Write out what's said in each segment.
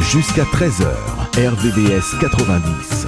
Jusqu'à 13h, RVVS 90.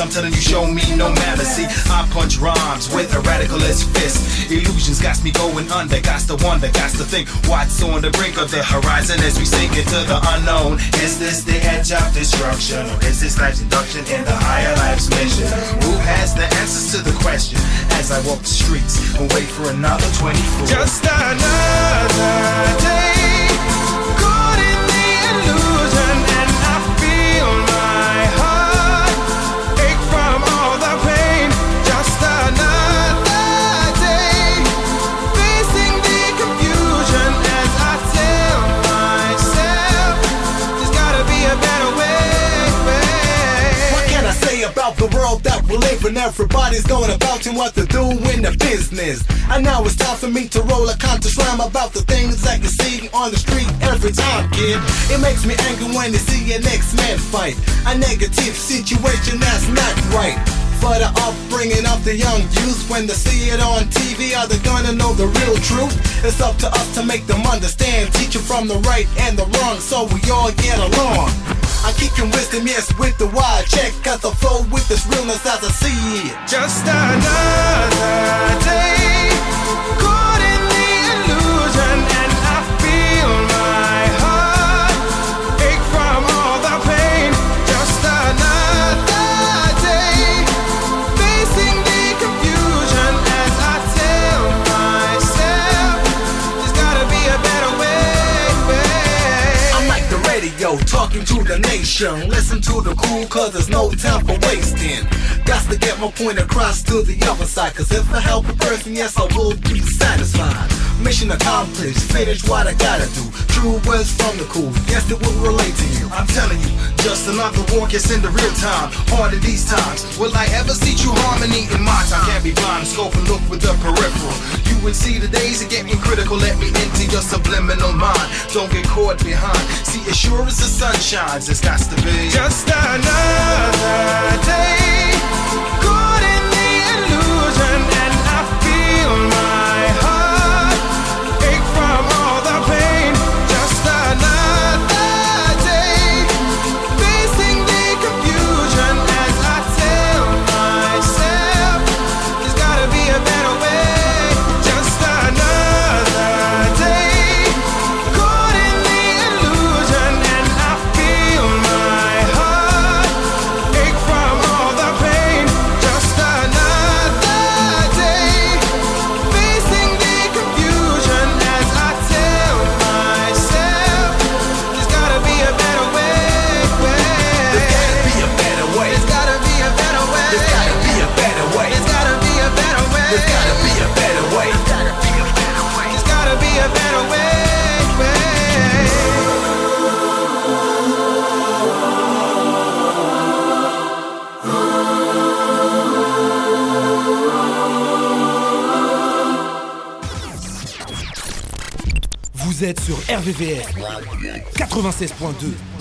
I'm telling you, show me no matter. See, I punch rhymes with a radicalist fist. Illusions got me going under, got to wonder, got to think what's on the brink of the horizon as we sink into the unknown. Is this the edge of destruction, or is this life's induction in the higher life's mission? Who has the answers to the question as I walk the streets and wait for another 24? Just another Everybody's going about and what to do in the business and now it's time for me to roll a conscious rhyme about the things I can see on the street every time, kid. It makes me angry when you see an X-Men fight. A negative situation that's not right. For the upbringing of the young youth, when they see it on TV, are they gonna know the real truth? It's up to us to make them understand, teach them from the right and the wrong, so we all get along. I'm keeping wisdom, yes, with the wide check, cause I flow with this realness as I see it. Just another day. To the nation. Listen to the crew, cause there's no time for wasting. Got to get my point across to the other side. Cause if I help a person, yes, I will be satisfied. Mission accomplished, finish what I gotta do. True words from the cool, yes, it will relate to you. I'm telling you, just another Walkus in the real time. Hard in these times, will I ever see true harmony in my time? Can't be blind, scope and look with the peripheral. You would see the days of getting critical, let me into your subliminal mind. Don't get caught behind, see, as sure as the sun shines, it's got to be just another day. sur RVVR 96.2.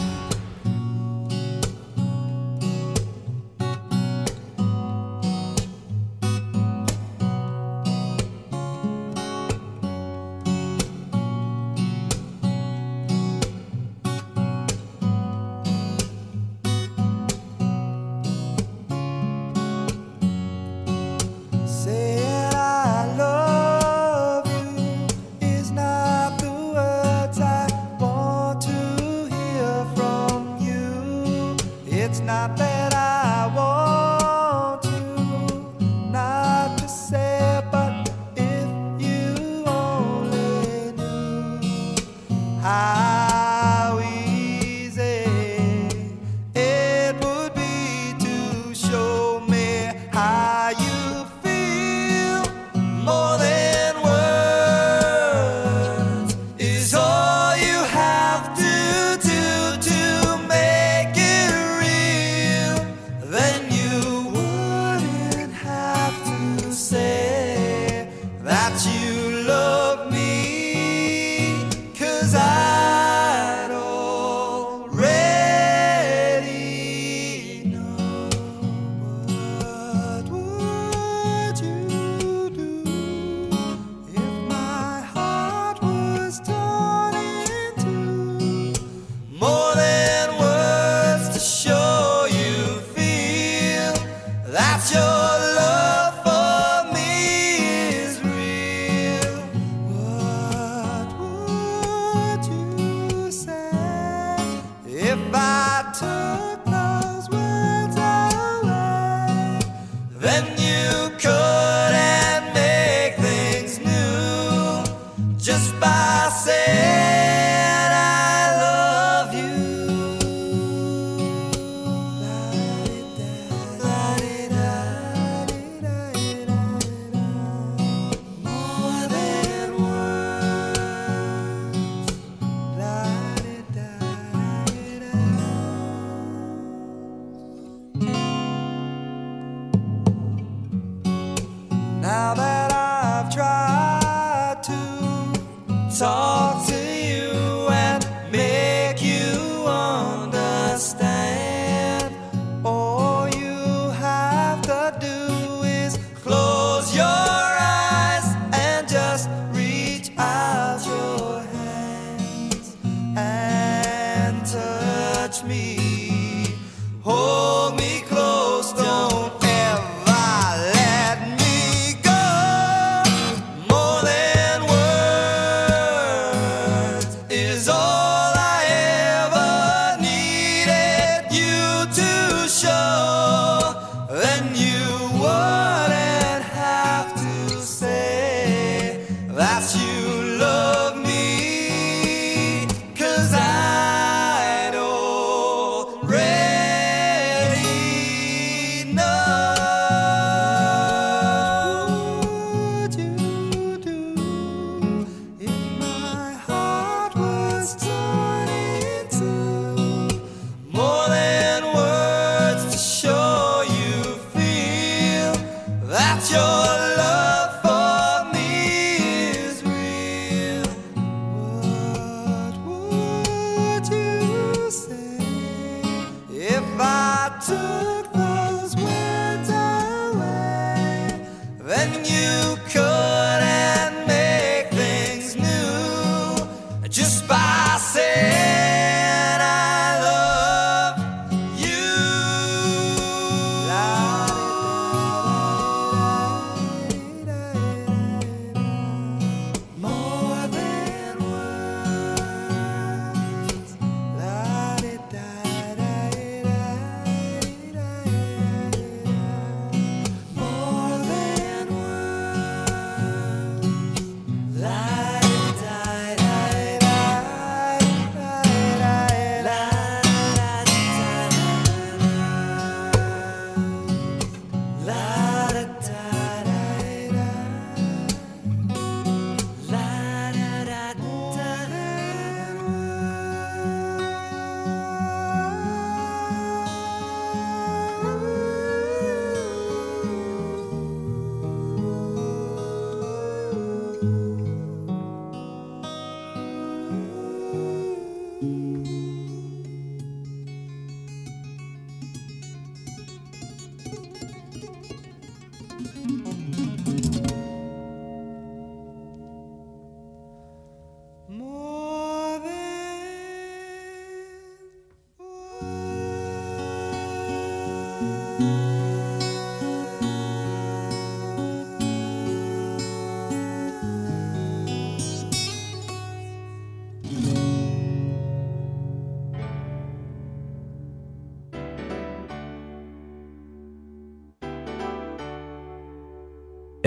all.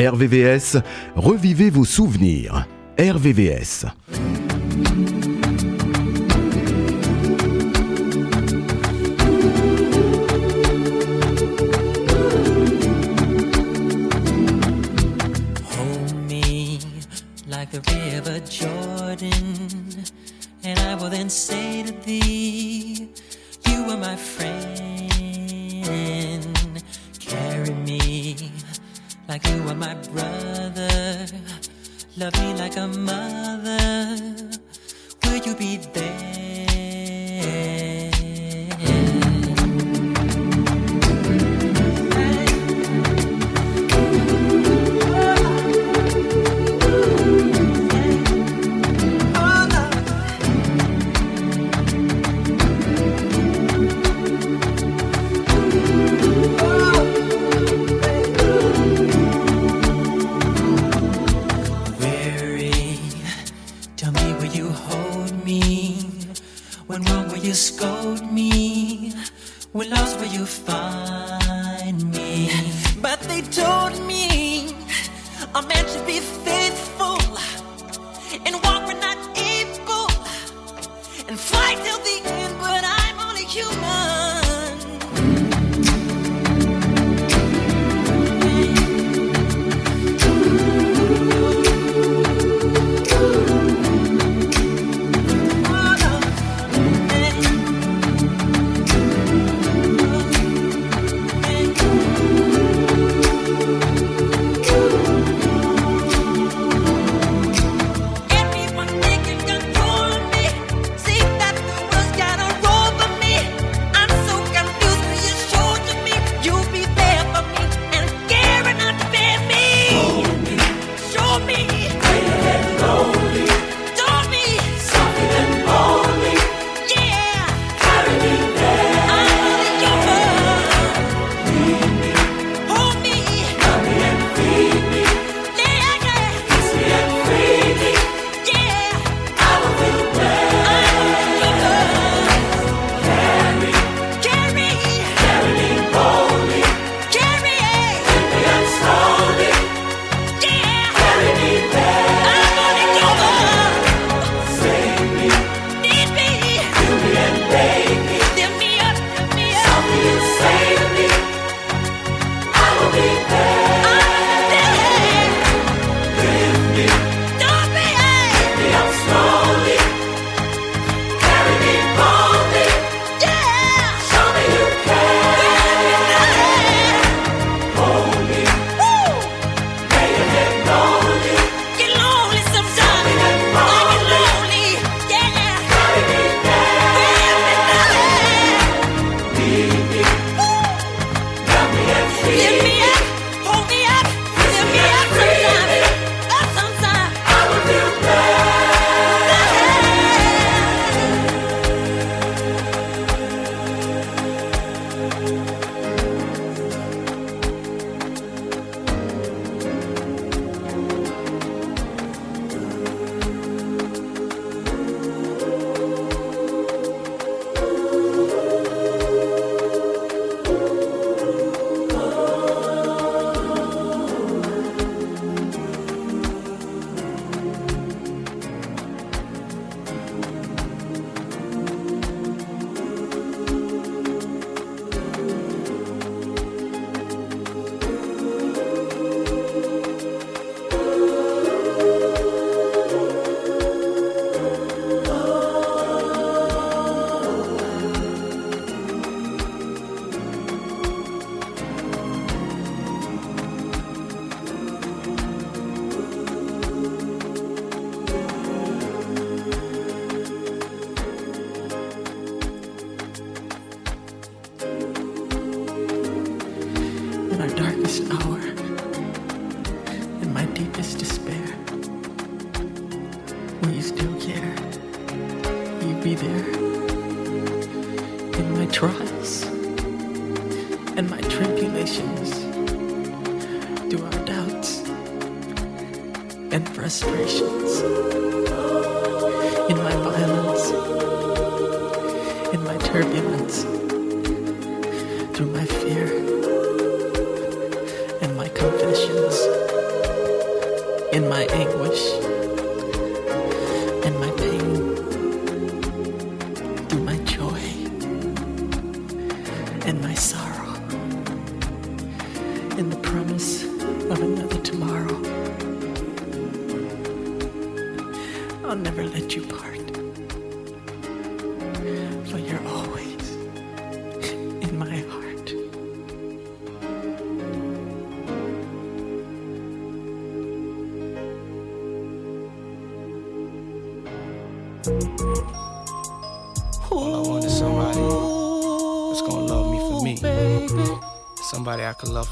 RVVS, revivez vos souvenirs. RVVS. Hold me like the river Jordan, and I will then say to thee, You are my friend. like you are my brother. Love me like a mother. Will you be there?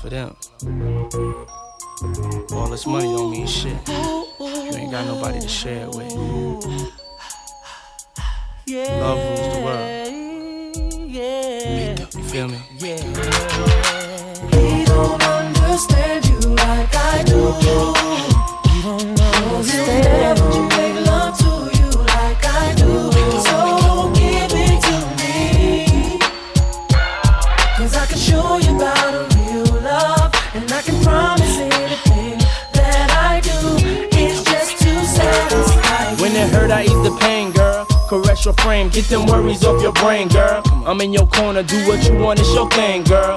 For them. All this money don't mean shit. You ain't got nobody to share it with. Love rules the world. Yeah. You feel me? Yeah. He don't understand you like I do. Frame, get them worries off your brain, girl. I'm in your corner, do what you want, it's your thing, girl.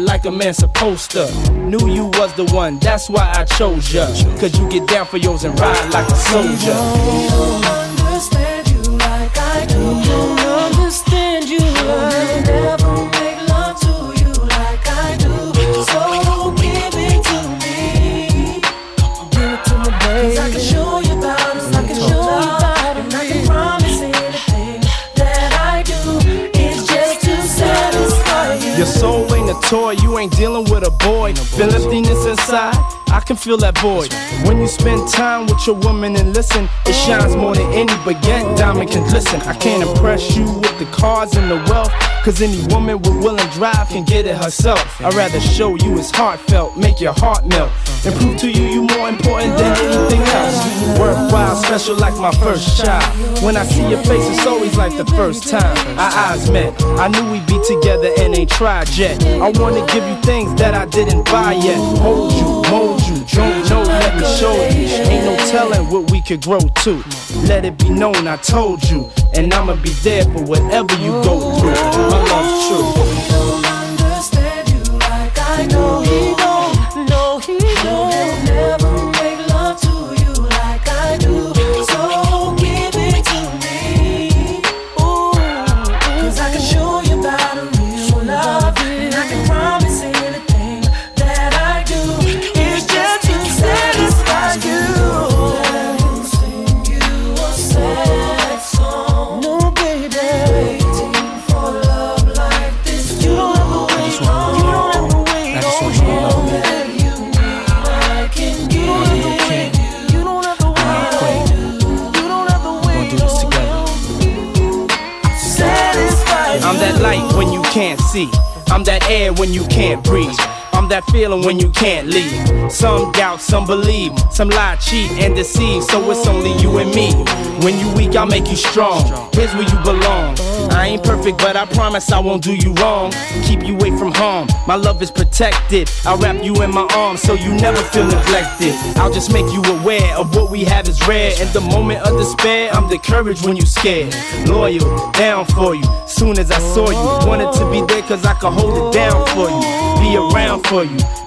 like a man supposed to. Knew you was the one, that's why I chose ya. Cause you get down for yours and ride like a soldier. don't understand you like I do. Toy, you ain't dealing with a boy. Feel emptiness inside, I can feel that void. When you spend time with your woman and listen, it shines more than any baguette diamond can glisten. I can't impress you with the cars and the wealth, cause any woman with will and drive can get it herself. I'd rather show you it's heartfelt, make your heart melt, and prove to you you more important than anything else. Worthwhile, special like my first child. When I see your face, it's always like the first time our eyes met. I knew we'd be together and ain't tried yet. I wanna give you things that I didn't buy yet. Hold you, mold you, me show you. Ain't no telling what we could grow to. Let it be known I told you, and I'ma be there for whatever you go through. My love's true. See. I'm that air when you can't breathe. That feeling when you can't leave. Some doubt, some believe, some lie, cheat, and deceive. So it's only you and me. When you weak, I'll make you strong. Here's where you belong. I ain't perfect, but I promise I won't do you wrong. Keep you away from harm. My love is protected. I'll wrap you in my arms so you never feel neglected. I'll just make you aware of what we have is rare. In the moment of despair, I'm the courage when you scared. Loyal, down for you. Soon as I saw you, wanted to be there cause I could hold it down for you. Be around for you.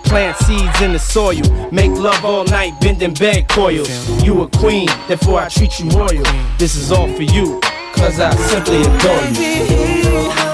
Plant seeds in the soil. Make love all night, bending bed coils. You a queen, therefore I treat you royal. This is all for you, cause I simply adore you.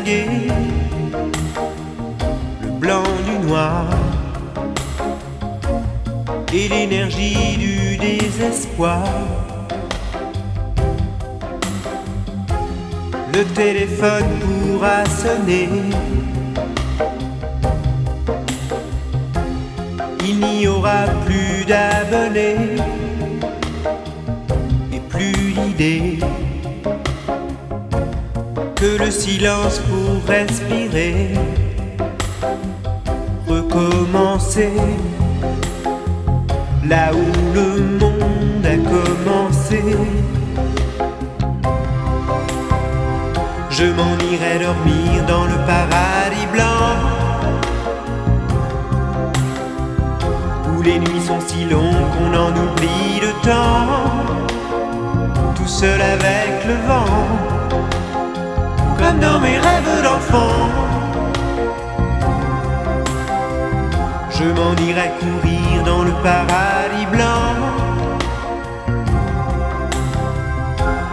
Le blanc du noir et l'énergie du désespoir. Le téléphone pourra sonner. il n'y aura plus d'abonnés et plus l'idée que le silence pour respirer, recommencer là où le monde a commencé. Je m'en irai dormir dans le paradis blanc. où les nuits sont si longues qu'on en oublie le temps. Tout seul avec le vent, dans mes rêves d'enfant. Je m'en irai courir dans le paradis blanc.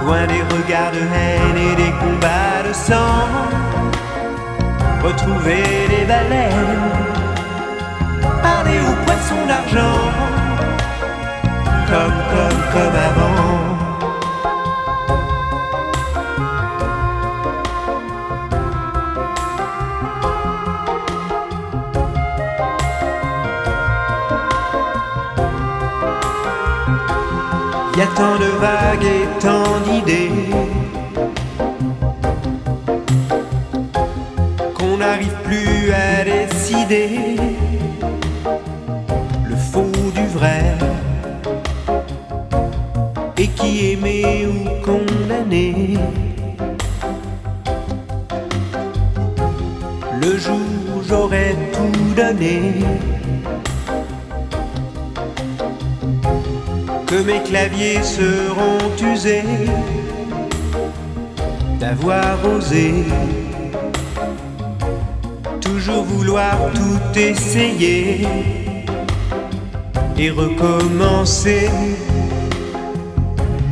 Loin des regards de haine et des combats de sang. Retrouver les baleines parler aux poissons d'argent, comme, comme, comme avant. Y a tant de vagues et tant d'idées qu'on n'arrive plus à décider le faux du vrai et qui aimé ou condamné. Le jour où j'aurais tout donné, que mes claviers seront usés d'avoir osé toujours vouloir tout essayer et recommencer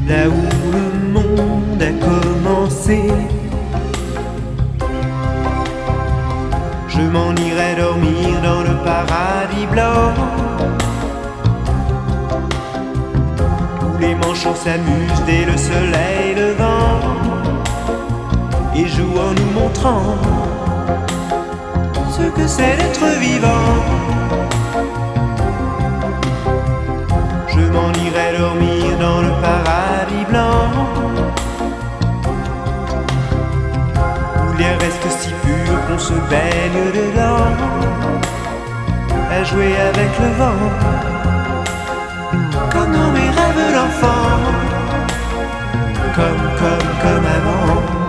là où le monde a commencé. Je m'en irai dormir dans le paradis blanc où les manchots s'amusent dès le soleil levant et jouent en nous montrant ce que c'est d'être vivant. Je m'en irai dormir dans le paradis blanc où l'air reste si pur qu'on se baigne dedans à jouer avec le vent rêves d'enfant. Comme, comme, comme avant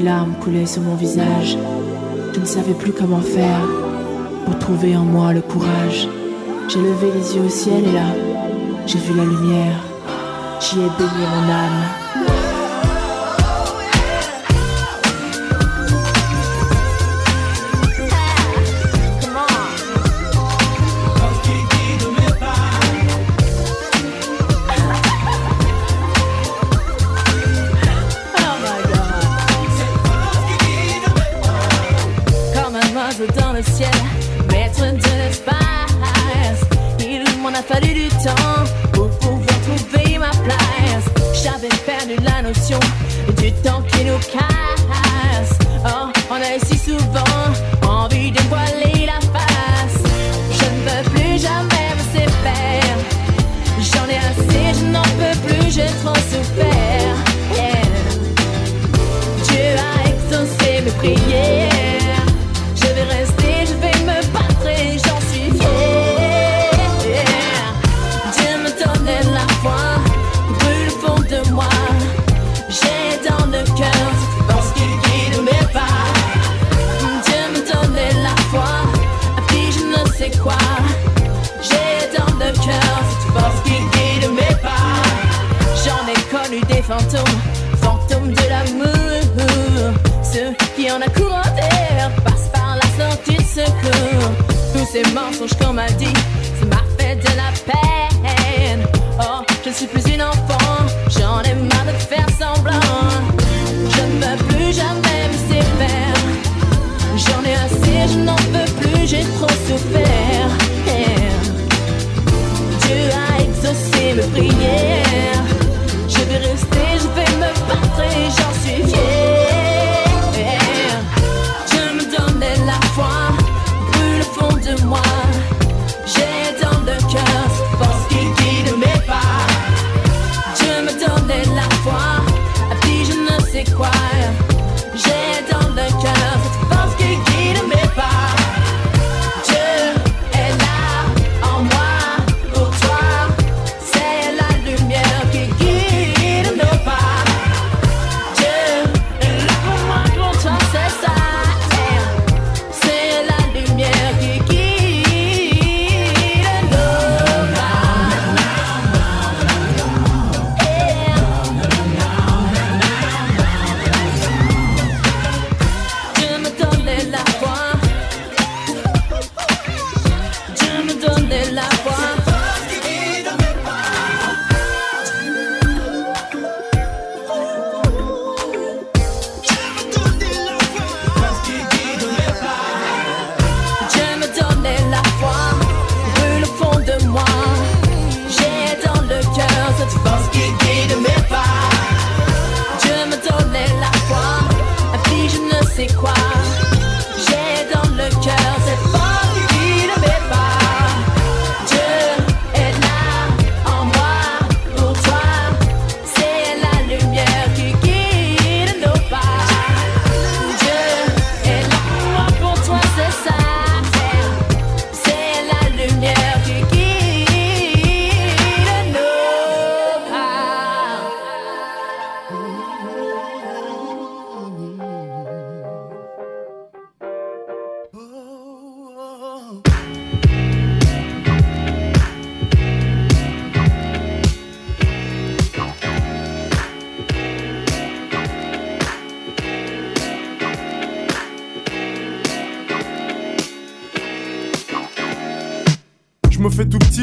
les larmes coulaient sur mon visage. Je ne savais plus comment faire pour trouver en moi le courage. J'ai levé les yeux au ciel et là, j'ai vu la lumière. J'y ai baigné mon âme.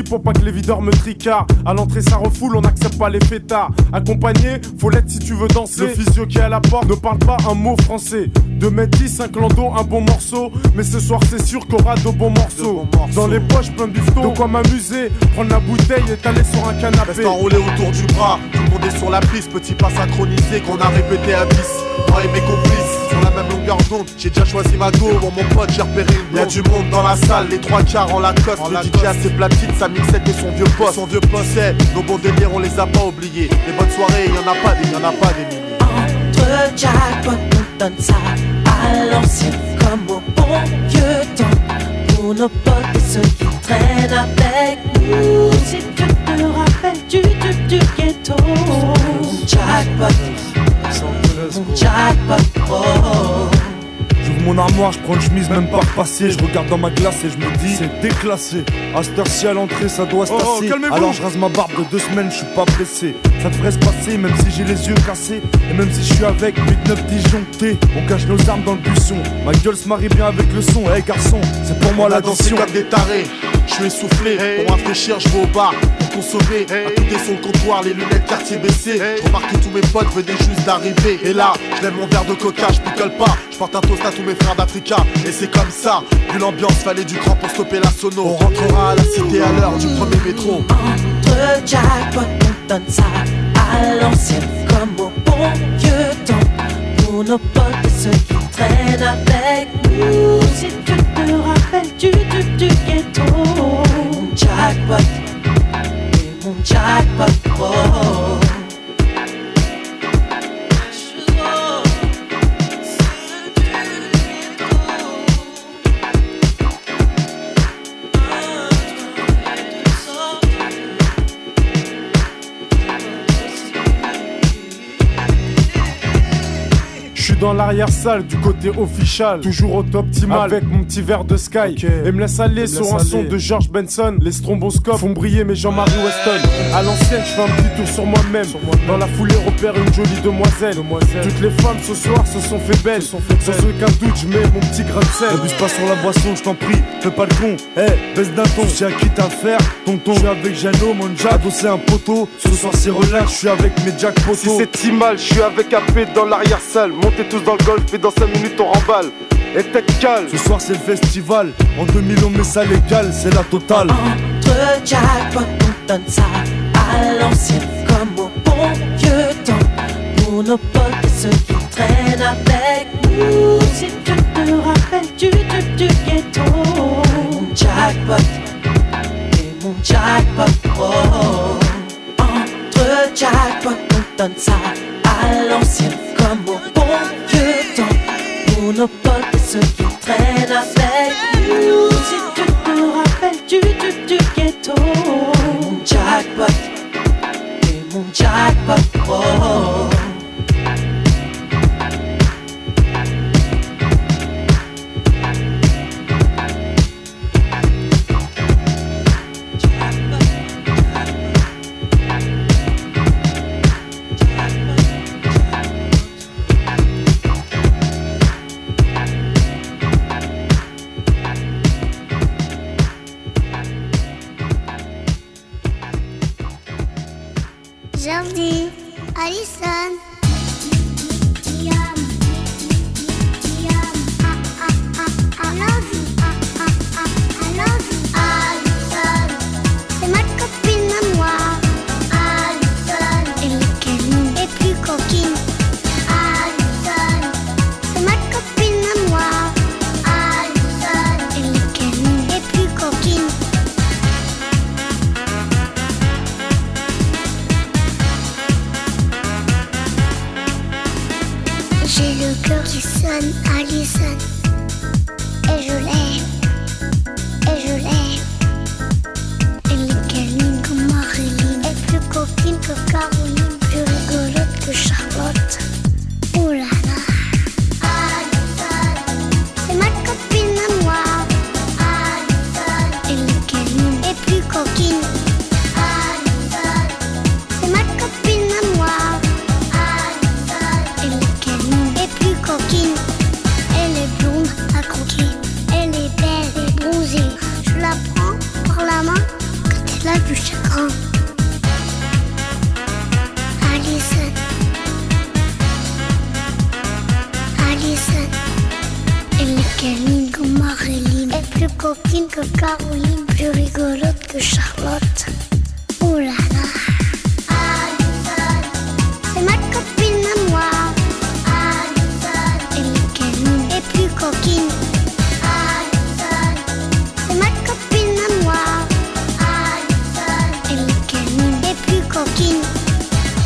Pour pas que les videurs me tricardent. À l'entrée, ça refoule, on n'accepte pas les fêtards. Accompagné, faut l'être si tu veux danser. Le physio qui est à la porte ne parle pas un mot français. 2 mètres 10, 5 landau, un bon morceau. Mais ce soir, c'est sûr y aura de bons morceaux. Dans les poches, plein de bifton. De quoi m'amuser, prendre la bouteille et t'aller sur un canapé. Reste enroulé autour du bras, tout le monde est sur la piste, petit pas synchronisé qu'on a répété à 10. Moi et mes complices, sur la même longueur d'onde, j'ai déjà choisi ma go, bon mon pote j'ai repéré une Y a du monde dans la salle, les trois quarts en Lacoste, le DJ a ses platines, sa mixette et son vieux poste. Son vieux poste, c'est nos bons délires, on les a pas oubliés. Les bonnes soirées, y en a pas des, y en a pas des milliers. Entre jackpot, on donne ça à l'ancienne comme au bon vieux temps. Pour nos potes et ceux qui traînent avec nous. Si tu te rappelles du, du, du ghetto. Mon jackpot, mon jackpot, oh. J'ouvre mon armoire, je prends une chemise même pas repassée. Je regarde dans ma glace et je me dis c'est déclassé. À cette heure-ci à l'entrée, ça doit se Oh, tasser. calmez-vous. Alors je rase ma barbe de deux semaines, je suis pas pressé. Ça devrait se passer, même si j'ai les yeux cassés. Et même si je suis avec 8-9 disjonctés. On cache nos armes dans le buisson. Ma gueule se marie bien avec le son. Eh garçon, c'est pour moi la comme des tarés. Je suis essoufflé, pour rafraîchir, je vais au bar pour consommer. À tout le comptoir, les lunettes quartier baissées. Remarque que tous mes potes venaient juste d'arriver. Et là, je mon verre de coca, je picole pas. Je porte un toast à tous mes frères d'Africa. Et c'est comme ça, vu l'ambiance, fallait du cran pour stopper la sono. On rentrera à la cité à l'heure du premier métro. Entre jackpot, on donne ça à l'ancienne comme au bon vieux temps. Pour nos potes et ceux qui traînent avec nous. Si tu te rappelles du, du, du ghetto. Jackpot, et mon jackpot, dans l'arrière-salle du côté official, toujours au top optimal avec mon petit verre de Sky. Et me laisse aller Me sur laisse un son de George Benson. Les stromboscopes font briller mes Jean-Marie Weston. À l'ancienne, je fais un petit tour sur moi-même. Dans la foulée, repère une jolie demoiselle. Toutes les femmes ce soir se sont fait belles. Sans aucun doute, je mets mon petit grain de sel. N'abuse pas sur la boisson, je t'en prie, fais pas le con. Eh, baisse d'un ton, j'ai à qui t'as faire. Tonton, je suis avec Jano, mon jack, adossé un poteau. Ce soir c'est relax, je suis avec mes jack potos. Si c'est si mal, je suis avec AP dans l'arrière-salle. Montez tous dans le golf et dans 5 minutes on remballe. Et tête calme. Ce soir c'est le festival, en 2000 on met ça légal, c'est la totale. Entre jackpot, on donne ça à l'ancienne comme au bon vieux temps. Pour nos potes et ceux qui traînent avec nous. Si tu te rappelles du, du, du ghetto. Mon jackpot, et mon jackpot, oh. Entre jackpot, on donne ça à l'ancienne comme au. Pour nos potes et ceux qui traînent avec nous. Si tu te rappelles du, du, du ghetto. Mon jackpot, et mon jackpot, oh. Caroline comme Marilyn est plus coquine que Caroline, plus rigolote que Charlotte. Oh là là. C'est ma copine à moi. Elle est Caroline est plus coquine. C'est ma copine à moi. Elle est est plus coquine.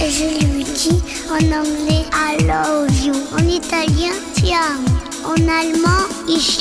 Et je lui dis en anglais I love you, en italien ti en allemand is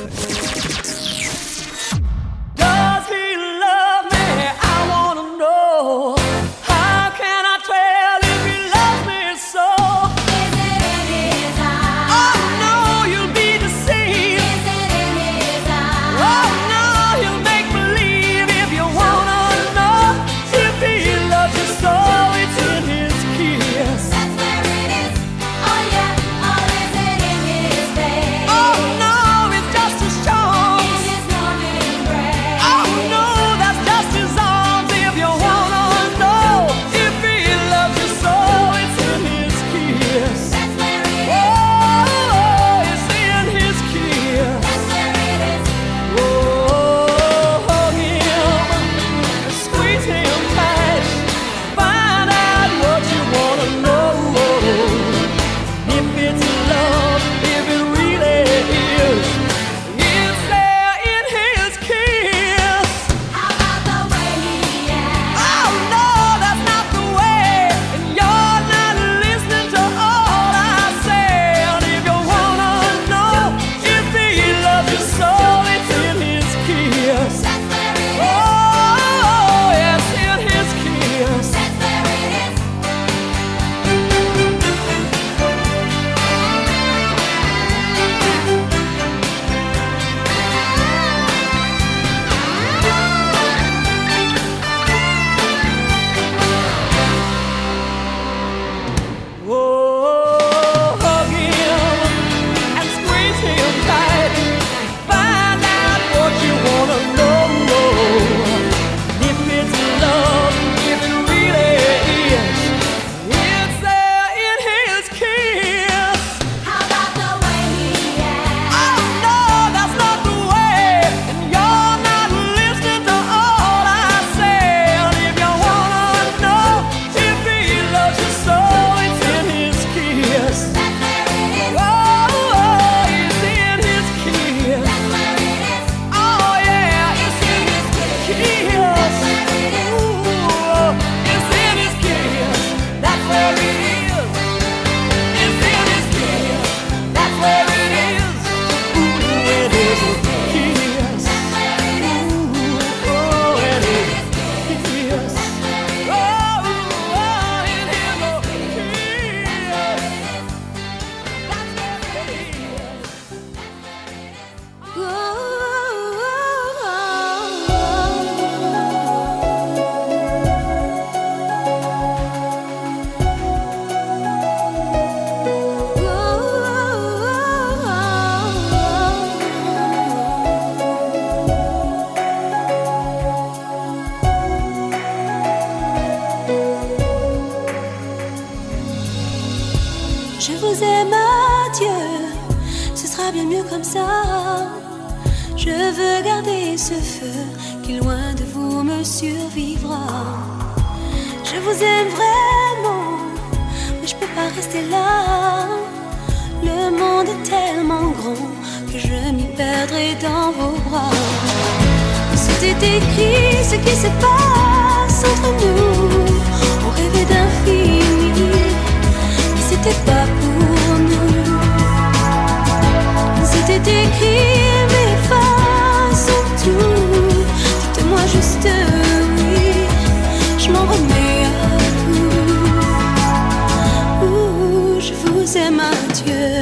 comme ça. Je veux garder ce feu qui loin de vous me survivra. Je vous aime vraiment, mais je peux pas rester là. Le monde est tellement grand que je m'y perdrai dans vos bras. C'était écrit ce qui se passe entre nous. On rêvait d'infini, mais c'était pas T'écris, mes face à tout, dites-moi juste, oui. je m'en remets à vous où je vous aime à Dieu.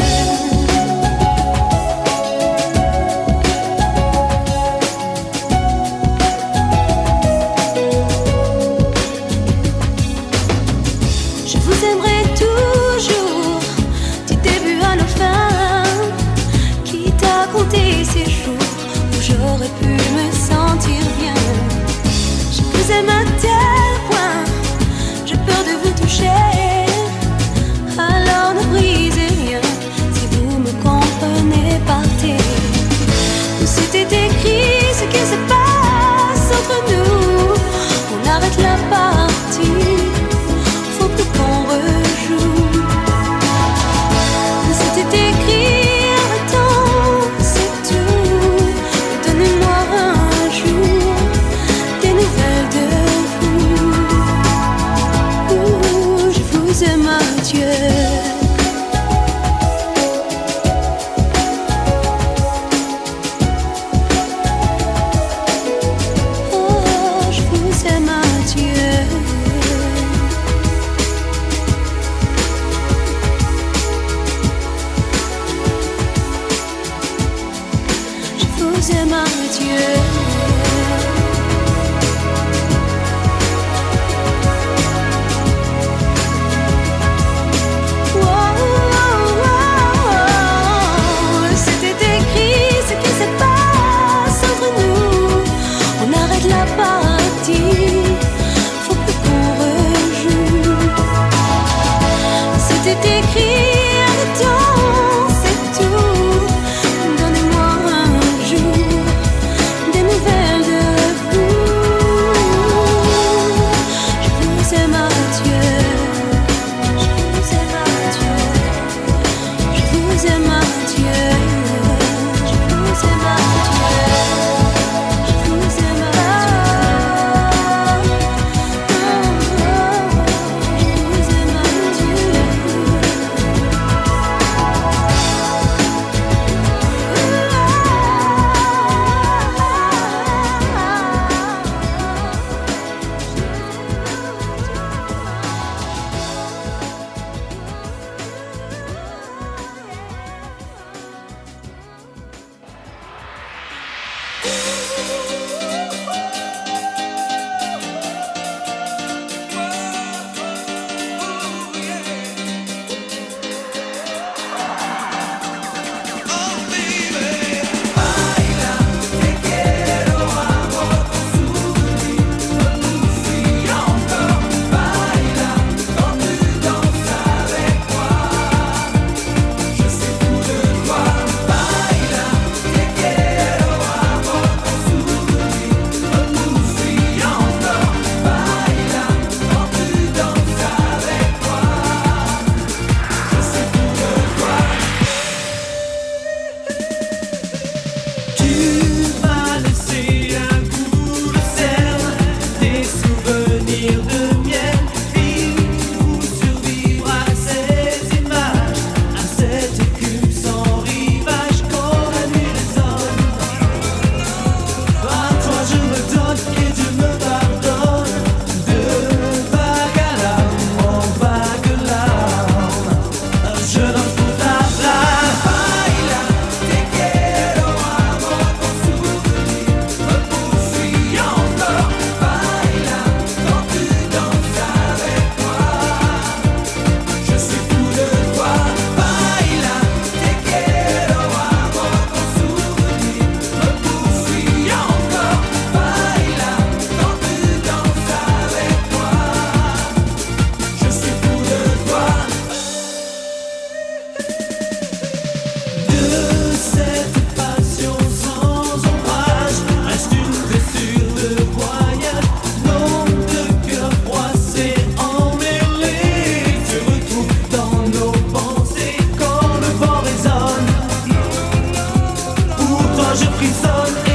horizon